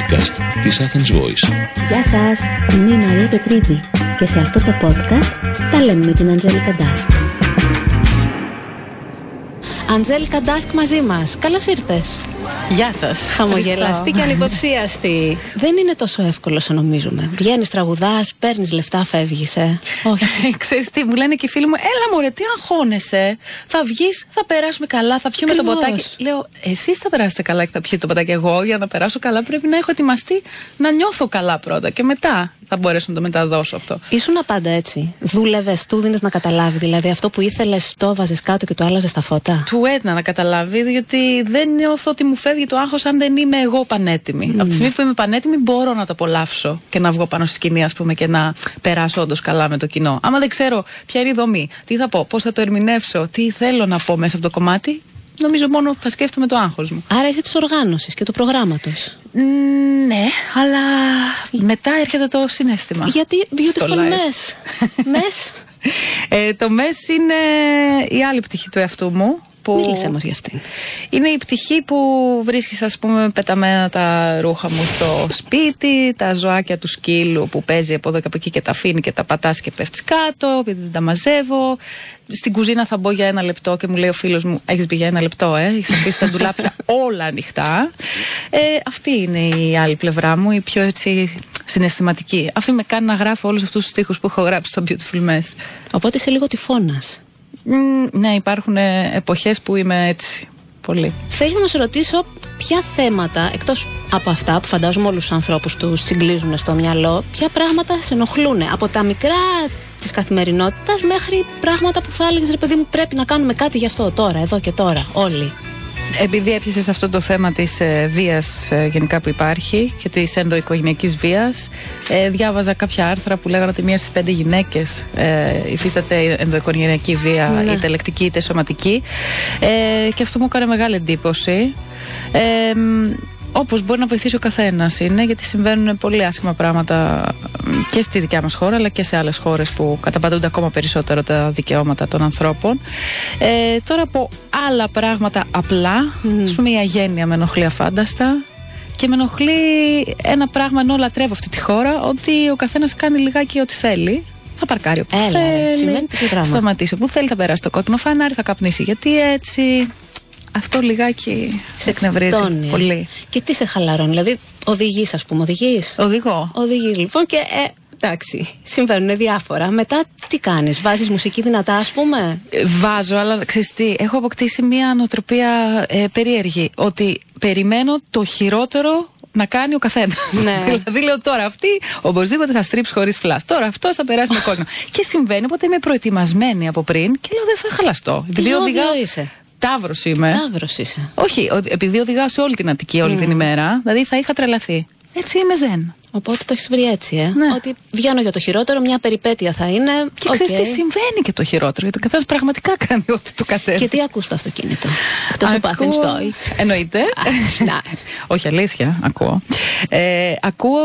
podcast της Athens Voice. Γεια σας, είμαι η Μαρία Πετρίδη και σε αυτό το podcast τα λέμε με την Αντζέλικα Ντάσκ. Αντζέλικα Ντάσκ μαζί μας. Καλώς ήρθες. Γεια σας. Χαμογελαστή και ανυποψίαστη. Δεν είναι τόσο εύκολο όσο νομίζουμε. Βγαίνεις, τραγουδάς, παίρνεις λεφτά, φεύγεις. Ε. Όχι. Ξέρεις τι, μου λένε και οι φίλοι μου, Έλα μωρέ, τι αγχώνεσαι. Θα βγεις, θα περάσουμε καλά, θα πιούμε το ποτάκι. Λέω, Εσείς θα περάσετε καλά και θα πιείτε το ποτάκι. Εγώ για να περάσω καλά πρέπει να έχω ετοιμαστεί να νιώθω καλά πρώτα και μετά θα μπορέσω να το μεταδώσω αυτό. Ήσουν πάντα έτσι. Δούλευες, του δίνει να καταλάβει. Δηλαδή αυτό που ήθελες, το βάζε κάτω και το άλλαζες τα φώτα. Του έδινα να καταλάβει, διότι δεν νιώθω ότι μου φεύγει το άγχος αν δεν είμαι εγώ πανέτοιμη. Από τη στιγμή που είμαι πανέτοιμη, μπορώ να το απολαύσω και να βγω πάνω στη σκηνή, ας πούμε, και να περάσω όντως καλά με το κοινό. Άμα δεν ξέρω ποια είναι η δομή, τι θα πω, πώς θα το ερμηνεύσω, τι θέλω να πω μέσα από το κομμάτι, νομίζω μόνο θα σκέφτομαι το άγχος μου. Άρα είσαι της οργάνωσης και του προγράμματος. ναι, αλλά μετά έρχεται το συνέστημα. Γιατί beautiful mess. mess. Ε, το mess είναι η άλλη πτυχή του εαυτού μου που... Μίλησε μας για αυτή. Είναι η πτυχή που βρίσκεις ας πούμε πεταμένα τα ρούχα μου στο σπίτι, τα ζωάκια του σκύλου που παίζει από εδώ και από εκεί και τα αφήνει και τα πατάς και πέφτεις κάτω, επειδή δεν τα μαζεύω. Στην κουζίνα θα μπω για ένα λεπτό και μου λέει ο φίλος μου, έχεις μπει για ένα λεπτό ε, έχεις αφήσει τα ντουλάπια όλα ανοιχτά. Ε, αυτή είναι η άλλη πλευρά μου, η πιο έτσι συναισθηματική. Αυτή με κάνει να γράφω όλους αυτούς τους στίχους που έχω γράψει στο Beautiful Mess. Οπότε είσαι λίγο τυφώνας ναι, υπάρχουν ε, εποχές που είμαι έτσι. Πολύ. Θέλω να σε ρωτήσω ποια θέματα, εκτός από αυτά που φαντάζομαι όλους τους ανθρώπους τους συγκλίζουν στο μυαλό, ποια πράγματα σε ενοχλούν από τα μικρά της καθημερινότητας μέχρι πράγματα που θα έλεγες ρε παιδί μου πρέπει να κάνουμε κάτι γι' αυτό τώρα, εδώ και τώρα, όλοι. Επειδή έπιασες αυτό το θέμα της ε, βίας ε, γενικά που υπάρχει και της ενδοοικογενειακής βίας, ε, διάβαζα κάποια άρθρα που λέγανε ότι μία στις πέντε γυναίκες ε, υφίσταται ενδοοικογενειακή βία, ναι. είτε λεκτική είτε σωματική. Ε, και αυτό μου έκανε μεγάλη εντύπωση. Ε, Όπως μπορεί να βοηθήσει ο καθένας είναι, γιατί συμβαίνουν πολύ άσχημα πράγματα και στη δικιά μας χώρα, αλλά και σε άλλες χώρες που καταπατούνται ακόμα περισσότερο τα δικαιώματα των ανθρώπων. Ε, τώρα από άλλα πράγματα απλά, mm. ας πούμε, η αγένεια με ενοχλεί αφάνταστα. Και με ενοχλεί ένα πράγμα ενώ λατρεύω αυτή τη χώρα, ότι ο καθένας κάνει λιγάκι ό,τι θέλει. Θα παρκάρει όπου Έλα, θέλει. Θα σταματήσει όπου θέλει, θα περάσει το κόκκινο φανάρι, θα καπνίσει γιατί έτσι. Αυτό λιγάκι σε εκνευρίζει πολύ. Και τι σε χαλαρώνει, δηλαδή οδηγείς, ας πούμε, οδηγείς; Οδηγώ. Οδηγείς λοιπόν και ε, εντάξει, συμβαίνουν διάφορα. Μετά τι κάνεις, βάζεις μουσική δυνατά, ας πούμε; Ε, βάζω, αλλά ξέρεις τι, έχω αποκτήσει μια νοοτροπία ε, περίεργη. Ότι περιμένω το χειρότερο να κάνει ο καθένας. Ναι. δηλαδή λέω τώρα αυτή οπωσδήποτε θα στρίψει χωρίς φλάς. Τώρα αυτό θα περάσει με κόκκινο. και συμβαίνει, οπότε είμαι προετοιμασμένη από πριν και λέω δεν θα χαλαστώ. Τι οδηγάω... είσαι; Ταύρο είμαι. Ταύρο είσαι. Όχι, επειδή οδηγάω σε όλη την Αττική όλη mm. την ημέρα, δηλαδή θα είχα τρελαθεί. Έτσι είμαι ζεν. Οπότε το έχεις βρει έτσι, ε. Ναι. Ότι βγαίνω για το χειρότερο, μια περιπέτεια θα είναι. Και okay. ξέρει τι συμβαίνει και το χειρότερο. Γιατί ο καθένας πραγματικά κάνει ό,τι του κατέβει. Και τι ακούς στο αυτοκίνητο. Εκτός από Athens Voice. Εννοείται. Όχι, αλήθεια, ακούω. Ε, ακούω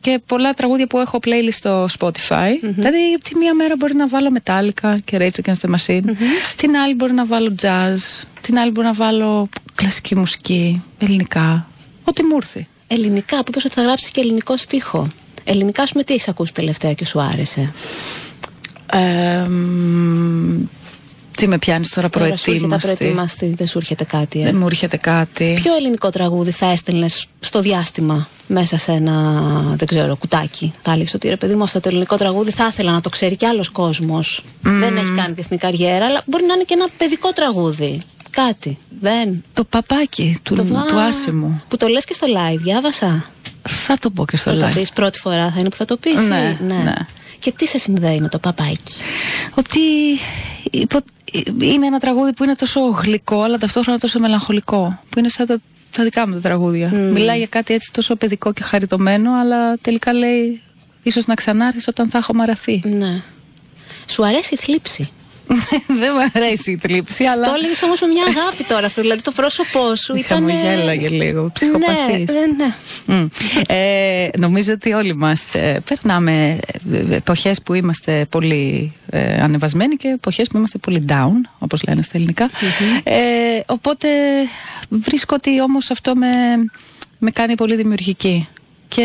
και πολλά τραγούδια που έχω playlist στο Spotify. Δηλαδή, τη μία μέρα μπορεί να βάλω Metallica και Rage Against the Machine. Την άλλη μπορεί να βάλω jazz. Την άλλη μπορεί να βάλω κλασική μουσική, ελληνικά. Ό,τι μου έρθει ελληνικά, που είπες ότι θα γράψει και ελληνικό στίχο. Ελληνικά, ας πούμε, τι έχεις ακούσει τελευταία και σου άρεσε; Ε, τι με πιάνεις τώρα, προετοίμαστη; προετοίμαστη, δεν σου έρχεται κάτι. Ε; Δεν μου έρχεται κάτι. Ποιο ελληνικό τραγούδι θα έστελνες στο διάστημα μέσα σε ένα, δεν ξέρω, κουτάκι; Θα έλεγες ότι ρε παιδί μου, αυτό το ελληνικό τραγούδι θα ήθελα να το ξέρει κι άλλος κόσμος. Δεν έχει κάνει διεθνή καριέρα, αλλά μπορεί να είναι και ένα παιδικό τραγούδι κάτι. Δεν. Το παπάκι του, το... του άσημου. Που το λες και στο live, διάβασα. Θα το πω και στο live. Θα το πεις πρώτη φορά, θα είναι που θα το πεις. Ναι, ναι, ναι. Και τι σε συνδέει με το παπάκι; Ότι είναι ένα τραγούδι που είναι τόσο γλυκό, αλλά ταυτόχρονα τόσο μελαγχολικό. Που είναι σαν τα, τα δικά μου τα τραγούδια. Mm. Μιλάει για κάτι έτσι τόσο παιδικό και χαριτωμένο, αλλά τελικά λέει ίσως να ξανάρθεις όταν θα έχω μαραθεί. Ναι. Σου αρέσει η θλίψη; Δεν μου αρέσει η θλίψη, αλλά. Το έλεγες όμως με μια αγάπη τώρα αυτό. Δηλαδή το πρόσωπό σου ήταν. Χαμογέλαγε λίγο. Ψυχοπαθής. Ναι, ναι. ναι. Ε, νομίζω ότι όλοι μας ε, περνάμε εποχές που είμαστε πολύ ε, ανεβασμένοι και εποχές που είμαστε πολύ down, όπως λένε στα ελληνικα Ε, οπότε βρίσκω ότι όμως αυτό με με κάνει πολύ δημιουργική. Και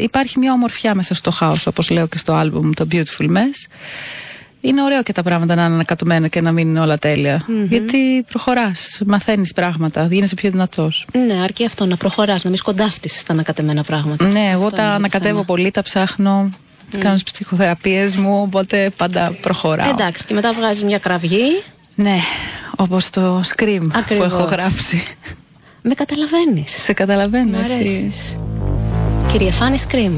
υπάρχει μια ομορφιά μέσα στο χάος, όπως λέω και στο άλμπουμ το Beautiful Mess. Είναι ωραίο και τα πράγματα να είναι ανακατωμένα και να μην είναι όλα τέλεια. Γιατί προχωράς, μαθαίνεις πράγματα, γίνεσαι πιο δυνατός. Ναι, αρκεί αυτό να προχωράς, να μην σκοντάφτει στα ανακατεμένα πράγματα. Ναι, εγώ Αυτό τα είναι το ανακατεύω θέμα. πολύ, τα ψάχνω. Κάνω τι ψυχοθεραπείες μου, οπότε πάντα προχωράω. Εντάξει, και μετά βγάζεις μια κραυγή. Ναι, όπως το Scream που Ακριβώς. έχω γράψει. Με καταλαβαίνεις. Σε καταλαβαίνω, Μ' έτσι. αρέσεις. Κύριε Φάνη Σκριμ.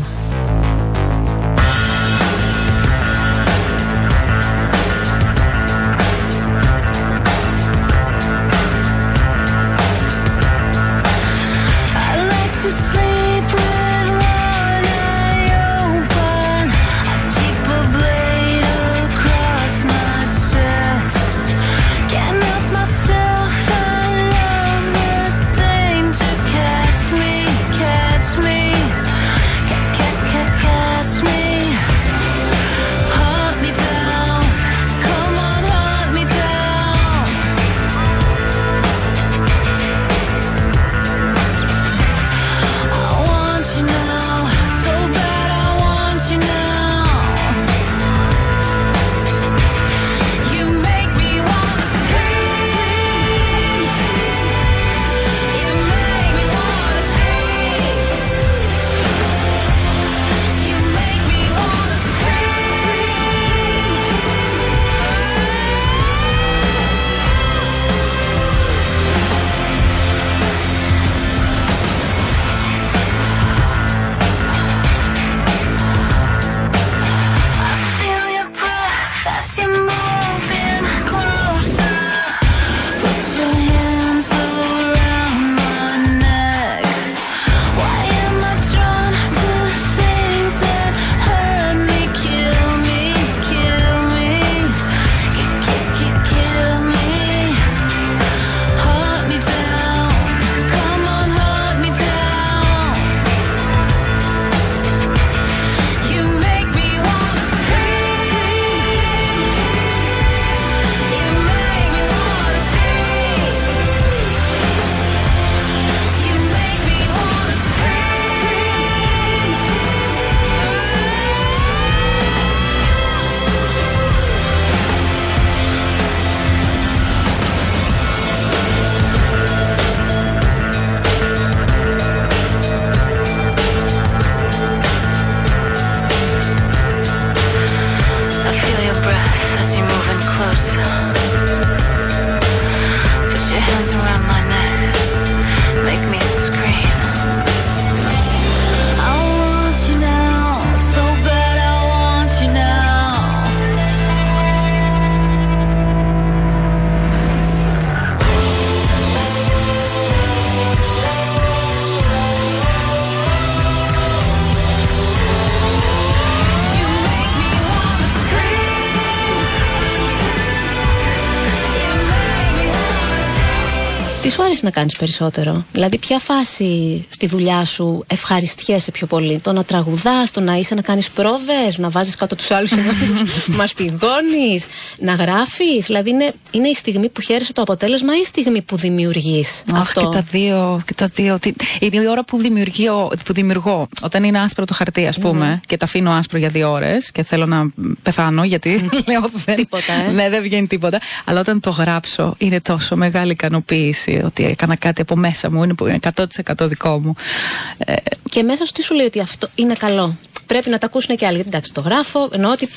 Σου αρέσει να κάνεις περισσότερο, Δηλαδή, ποια φάση στη δουλειά σου ευχαριστιέσαι πιο πολύ, Το να τραγουδάς, το να είσαι να κάνεις πρόβες, να βάζεις κάτω τους άλλους και να τους μαστιγώνεις, να γράφεις; Δηλαδή, είναι, είναι η στιγμή που χαίρεσαι το αποτέλεσμα ή η στιγμή που δημιουργείς Αχ, αυτό; και τα δύο. Και τα δύο. Τι- Είναι η ώρα που, δημιουργώ, που δημιουργώ. Όταν είναι άσπρο το χαρτί, ας πούμε, και τα αφήνω άσπρο για δύο ώρες και θέλω να πεθάνω, γιατί λέω δεν. Τίποτα, ε. Ναι, δεν βγαίνει τίποτα. Αλλά όταν το γράψω, είναι τόσο μεγάλη ικανοποίηση ότι έκανα κάτι από μέσα μου. Είναι που είναι 100% δικό μου. Ε, Και μέσα σου τι σου λέει ότι αυτό είναι καλό; Πρέπει να τα ακούσουν και άλλοι. Γιατί εντάξει, το γράφω. Εννοώ ότι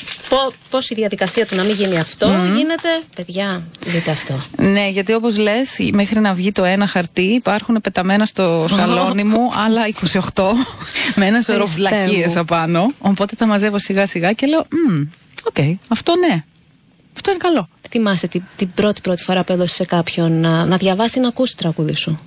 πώς η διαδικασία του να μην γίνει αυτό γίνεται. Παιδιά, δείτε αυτό. Ναι, γιατί όπως λες, μέχρι να βγει το ένα χαρτί υπάρχουν πεταμένα στο σαλόνι μου άλλα 28 με ένα σωρό Χριστέ βλακίες μου. απάνω. Οπότε τα μαζεύω σιγά σιγά και λέω, Μμ, οκ, αυτό ναι. Αυτό είναι καλό. Θυμάσαι την, την πρώτη πρώτη φορά που έδωσε σε κάποιον να, να διαβάσει ή να ακούσει τραγούδι σου;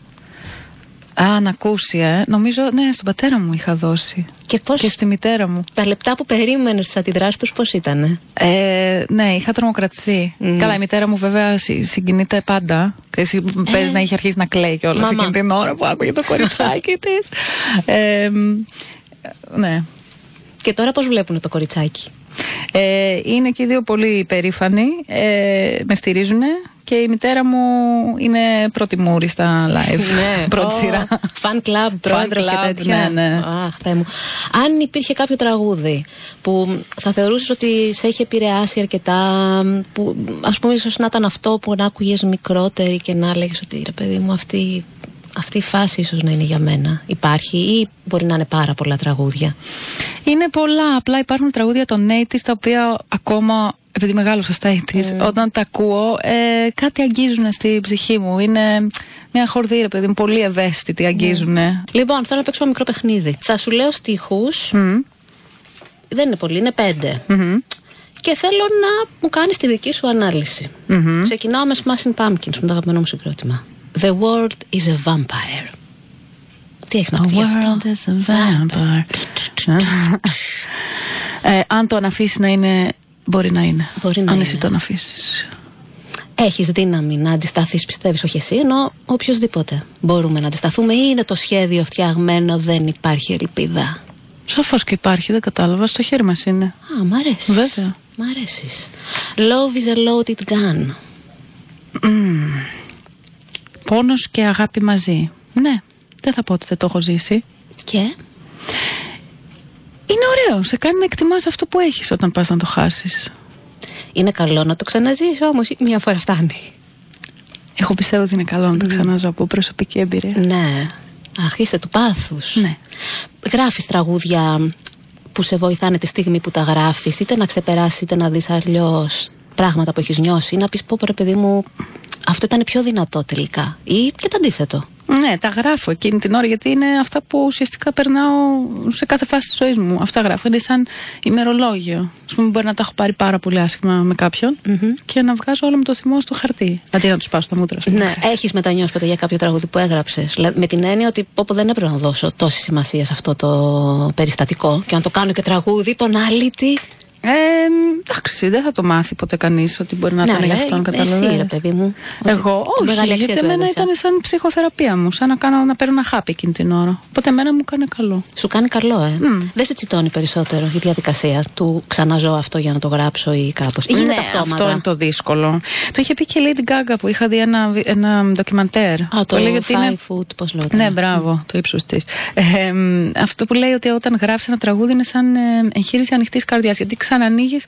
Α, να ακούσει, ε. Νομίζω, ναι, στον πατέρα μου είχα δώσει. Και πώς; Και στη μητέρα μου. Τα λεπτά που περίμενες τις αντιδράσεις τους, πώς ήταν. Ε, ναι, είχα τρομοκρατηθεί. Μμ. Καλά, η μητέρα μου βέβαια συ- συγκινείται πάντα. Και εσύ παίζει να είχε αρχίσει να κλαίει κιόλας Μαμά. εκείνη την ώρα που άκουγε το κοριτσάκι της. Ε, μ, ναι. Και τώρα πώς βλέπουν το κοριτσάκι; Ε, είναι και οι δύο πολύ περήφανοι. Ε, με στηρίζουν και η μητέρα μου είναι πρώτη μούρη στα live. πρώτη Ω, σειρά. Fan club, πρόεδρος και club, τέτοια. ναι, ναι. Αχ, Θεέ μου. Αν υπήρχε κάποιο τραγούδι που θα θεωρούσες ότι σε έχει επηρεάσει αρκετά, που ας πούμε ίσως να ήταν αυτό που να άκουγες μικρότερη και να έλεγες ότι ρε παιδί μου, αυτή, αυτή η φάση ίσως να είναι για μένα. Υπάρχει ή μπορεί να είναι πάρα πολλά τραγούδια. Είναι πολλά. Απλά υπάρχουν τραγούδια των 80's τα οποία ακόμα, επειδή μεγάλωσα στα 80's, όταν τα ακούω, ε, κάτι αγγίζουν στη ψυχή μου. Είναι μια χορδή, ρε παιδί μου, πολύ ευαίσθητη, αγγίζουν. Λοιπόν, θέλω να παίξουμε ένα μικρό παιχνίδι. Θα σου λέω στίχους. Δεν είναι πολύ, είναι πέντε. Και θέλω να μου κάνεις τη δική σου ανάλυση. Ξεκινάω με Smashing Pumpkins, με το αγαπημένο μου συγκρότημα. The world is a vampire. Τι έχεις να πεις γι' αυτό; is a vampire. ε, αν το αφήσει να είναι, μπορεί να είναι. Μπορεί να αν είναι. εσύ το αφήσει. Έχεις δύναμη να αντισταθείς, πιστεύεις, όχι εσύ, ενώ οποιοδήποτε. Μπορούμε να αντισταθούμε ή είναι το σχέδιο φτιαγμένο, δεν υπάρχει ελπίδα. Σαφώς και υπάρχει, δεν κατάλαβα. Στο χέρι μας είναι. Α, μ' αρέσεις. Βέβαια. Μ' αρέσεις. Love is a loaded gun. Πόνος και αγάπη μαζί. Ναι, δεν θα πω ότι δεν το έχω ζήσει. Και; Είναι ωραίο. Σε κάνει να εκτιμάς αυτό που έχεις όταν πας να το χάσεις. Είναι καλό να το ξαναζήσει όμως, μία φορά φτάνει. Εγώ πιστεύω ότι είναι καλό να το ξαναζώ από προσωπική εμπειρία. Ναι. Αχ, είσαι του πάθους. Ναι. Γράφεις τραγούδια που σε βοηθάνε τη στιγμή που τα γράφεις, είτε να ξεπεράσεις, είτε να δεις αλλιώς πράγματα που έχεις νιώσει, ή να πεις πω, ρε παιδί μου, αυτό ήταν πιο δυνατό τελικά. Ή και το αντίθετο. Ναι, τα γράφω εκείνη την ώρα γιατί είναι αυτά που ουσιαστικά περνάω σε κάθε φάση της ζωής μου. Αυτά γράφω. Είναι σαν ημερολόγιο. Α πούμε, μπορεί να τα έχω πάρει πάρα πολύ άσχημα με καποιον και να βγάζω όλο με το θυμό στο χαρτί. Αντί να τους πάω στα μούτρα. ας πούμε, Ναι, ξέρεις. έχεις μετανιώσει ποτέ για κάποιο τραγούδι που έγραψες; Με την έννοια ότι πω, πω, δεν έπρεπε να δώσω τόση σημασία σε αυτό το περιστατικό και να το κάνω και τραγούδι, τον αλήτη. Ε, εντάξει, δεν θα το μάθει ποτέ κανείς ότι μπορεί να ήταν Ναι, γι' αλλά αυτόν, εσύ, κατάλαβες. ρε παιδί μου. ότι Εγώ, μεγάλη όχι, αξία γιατί του εμένα έδωσα. ήταν σαν ψυχοθεραπεία μου, σαν να, κάνω, να παίρνω ένα χάπι εκείνη την ώρα. Οπότε εμένα μου έκανε καλό. Σου κάνει καλό, ε. Δεν σε τσιτώνει περισσότερο η διαδικασία του ξαναζώ αυτό για να το γράψω ή κάπως. Ή γίνεται ναι, αυτόματα. αυτό είναι το δύσκολο. Το είχε πει και η Lady Gaga που είχα δει ένα, βι- ένα ντοκιμαντέρ. Α, που το έλεγε ότι five είναι- foot, πώς λέγεται. Ναι, μπράβο, το ύψος της. Ε, μ, αυτό που λέει ότι όταν γράφεις ένα τραγούδι είναι σαν ε, εγχείρηση ανοιχτής καρδιάς. Γιατί ξανανοίγει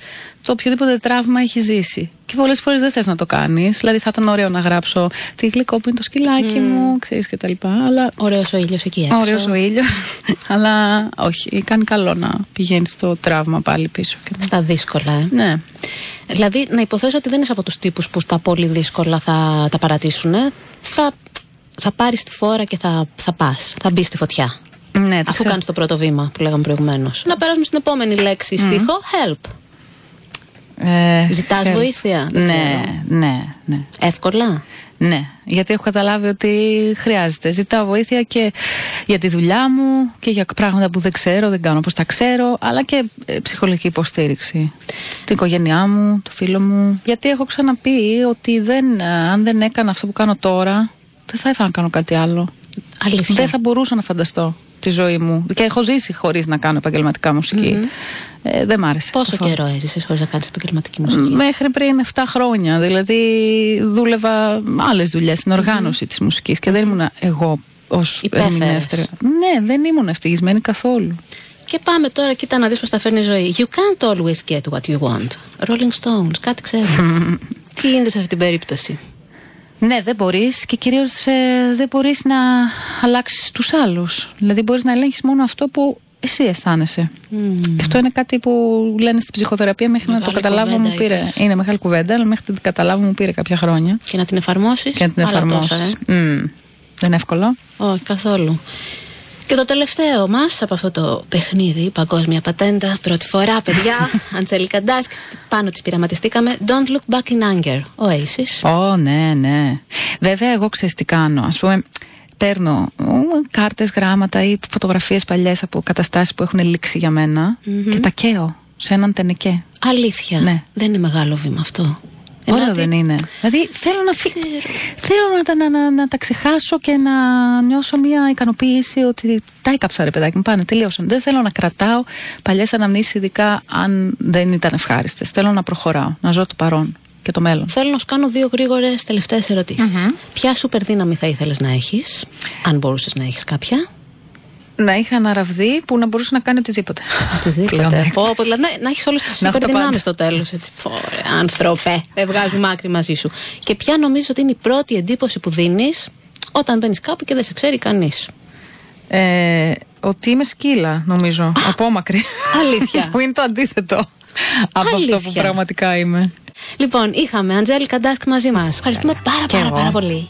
το οποιοδήποτε τραύμα έχει ζήσει. Και πολλές φορές δεν θες να το κάνεις. Δηλαδή, θα ήταν ωραίο να γράψω τη γλυκό που είναι το σκυλάκι μου, ξέρεις κτλ. Αλλά. Ωραίος ο ήλιος εκεί έξω. Ωραίος ο ήλιος. αλλά όχι, κάνει καλό να πηγαίνεις στο τραύμα πάλι πίσω. Και... Στα δύσκολα, ε. Ναι. Δηλαδή, να υποθέσω ότι δεν είσαι από τους τύπους που στα πολύ δύσκολα θα τα παρατήσουν. ε. Θα, θα πάρεις τη φόρα και θα, θα πας. Θα μπεις στη φωτιά. Ναι, το Αφού ξέρω. κάνεις το πρώτο βήμα που λέγαμε προηγουμένως. Να περάσουμε στην επόμενη λέξη. Στίχο, help. Ε, Ζητάς ε, βοήθεια; Δεν Ναι, ξέρω. ναι, ναι. Εύκολα; Ναι, γιατί έχω καταλάβει ότι χρειάζεται. Ζητάω βοήθεια και για τη δουλειά μου και για πράγματα που δεν ξέρω, δεν κάνω όπως τα ξέρω, αλλά και ε, ψυχολογική υποστήριξη. Την οικογένειά μου, το φίλο μου. Γιατί έχω ξαναπεί ότι δεν, ε, αν δεν έκανα αυτό που κάνω τώρα, δεν θα ήθελα να κάνω κάτι άλλο. Αλήθεια. Δεν θα μπορούσα να φανταστώ τη ζωή μου. Και έχω ζήσει χωρίς να κάνω επαγγελματικά μουσική. Ε, δεν μ' άρεσε. Πόσο καθόλου. καιρό έζησες χωρίς να κάνεις επαγγελματική μουσική; Μέχρι πριν 7 χρόνια. Δηλαδή, δούλευα άλλες δουλειές στην οργάνωση της μουσικής και δεν ήμουν εγώ ως Υπέφερες. Ναι, δεν ήμουν ευτυχισμένη καθόλου. Και πάμε τώρα, κοίτα να δεις πώς τα φέρνει η ζωή. You can't always get what you want. Rolling Stones, κάτι ξέρω. Τι γίνεται σε αυτή την περίπτωση; Ναι, δεν μπορείς και κυρίως δεν μπορείς να αλλάξεις τους άλλους. Δηλαδή, μπορείς να ελέγχεις μόνο αυτό που εσύ αισθάνεσαι. Και αυτό είναι κάτι που λένε στην ψυχοθεραπεία μέχρι να το Μεγάλη καταλάβω μου κουβέντα πήρε. είπες. Είναι μεγάλη κουβέντα, αλλά μέχρι να την καταλάβω μου πήρε κάποια χρόνια. Και να την εφαρμόσεις; Και να την εφαρμόσω. ε. Δεν είναι εύκολο. Όχι, καθόλου. Και το τελευταίο μας από αυτό το παιχνίδι, παγκόσμια πατέντα, πρώτη φορά, παιδιά, Αντζέλικα Ντάσκ, πάνω της πειραματιστήκαμε. Don't look back in anger. Oasis. Ω, ναι, ναι. Βέβαια, εγώ ξέρεις τι κάνω. Α πούμε, παίρνω κάρτες, γράμματα ή φωτογραφίες παλιές από καταστάσεις που έχουν λήξει για μενα και τα καίω σε έναν τενεκέ. Αλήθεια. Ναι. Δεν είναι μεγάλο βήμα αυτό. Ωραίο Ενώ ότι- δεν είναι. Δηλαδή θέλω να, φύ- Ξέρω. θέλω να, τα- να, να, να τα ξεχάσω και να νιώσω μια ικανοποίηση ότι τα έκαψα ρε παιδάκι μου, πάνε, τελείωσαν. Δεν θέλω να κρατάω παλιές αναμνήσεις, ειδικά αν δεν ήταν ευχάριστες. Θέλω να προχωράω, να ζω το παρόν. Και και το μέλλον. Θέλω να σου κάνω δύο γρήγορες τελευταίες Ποια σούπερ δύναμη θα ήθελες να έχεις, αν μπορούσες να έχεις κάποια; Να είχα ένα ραβδί που να μπορούσε να κάνει οτιδήποτε. Οτιδήποτε. Πλέον, ναι. Πω, πω, δηλαδή, να, να έχεις όλες τις Να έχω σούπερ τα δυνάμει πάντα. στο τέλος. Ωραία, άνθρωπε. Δεν βγάζει μάκρη μαζί σου. Και ποια νομίζω ότι είναι η πρώτη εντύπωση που δίνεις όταν μπαίνεις κάπου και δεν σε ξέρει κανείς. Ε, ότι είμαι σκύλα, νομίζω. Απόμακρη. Αλήθεια. που είναι το αντίθετο από αυτό που Αλήθεια. πραγματικά είμαι. Λοιπόν, είχαμε Αντζέλη Καντάσκ μαζί μας. Ευχαριστούμε πάρα, Και πάρα, εγώ. πάρα πολύ.